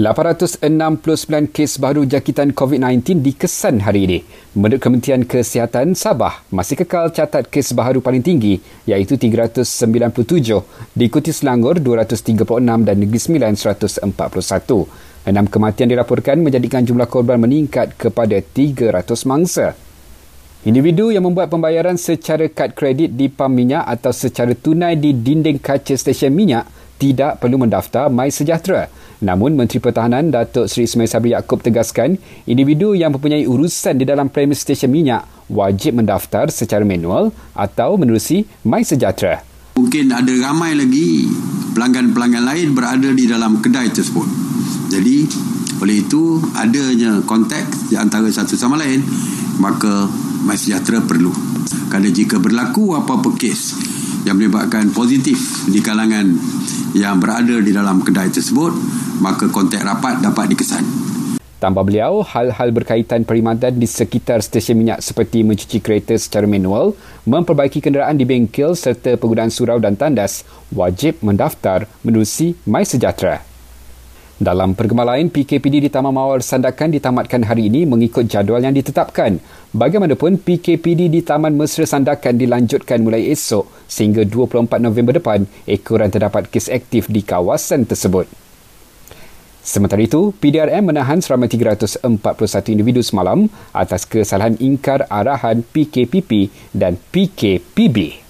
869 kes baru jangkitan COVID-19 dikesan hari ini. Menurut Kementerian Kesihatan, Sabah masih kekal catat kes baru paling tinggi iaitu 397, diikuti Selangor 236 dan Negeri Sembilan 141. Enam kematian dilaporkan menjadikan jumlah korban meningkat kepada 300 mangsa. Individu yang membuat pembayaran secara kad kredit di pam minyak atau secara tunai di dinding kaca stesen minyak tidak perlu mendaftar My Sejahtera. Namun Menteri Pertahanan Datuk Seri Ismail Sabri Yaakob tegaskan, individu yang mempunyai urusan di dalam premis stesen minyak wajib mendaftar secara manual atau menerusi My Sejahtera. Mungkin ada ramai lagi pelanggan-pelanggan lain berada di dalam kedai tersebut. Jadi, oleh itu adanya kontak di antara satu sama lain, maka My Sejahtera perlu. Kerana jika berlaku apa-apa kes yang menyebabkan positif di kalangan yang berada di dalam kedai tersebut, maka kontak rapat dapat dikesan. Tambah beliau, hal-hal berkaitan perkhidmatan di sekitar stesen minyak seperti mencuci kereta secara manual, memperbaiki kenderaan di bengkel serta penggunaan surau dan tandas wajib mendaftar menerusi My Sejahtera. Dalam perkembangan lain, PKPD di Taman Mawar Sandakan ditamatkan hari ini mengikut jadual yang ditetapkan. Bagaimanapun, PKPD di Taman Mesra Sandakan dilanjutkan mulai esok sehingga 24 November depan ekoran terdapat kes aktif di kawasan tersebut. Sementara itu, PDRM menahan seramai 341 individu semalam atas kesalahan ingkar arahan PKPP dan PKPB.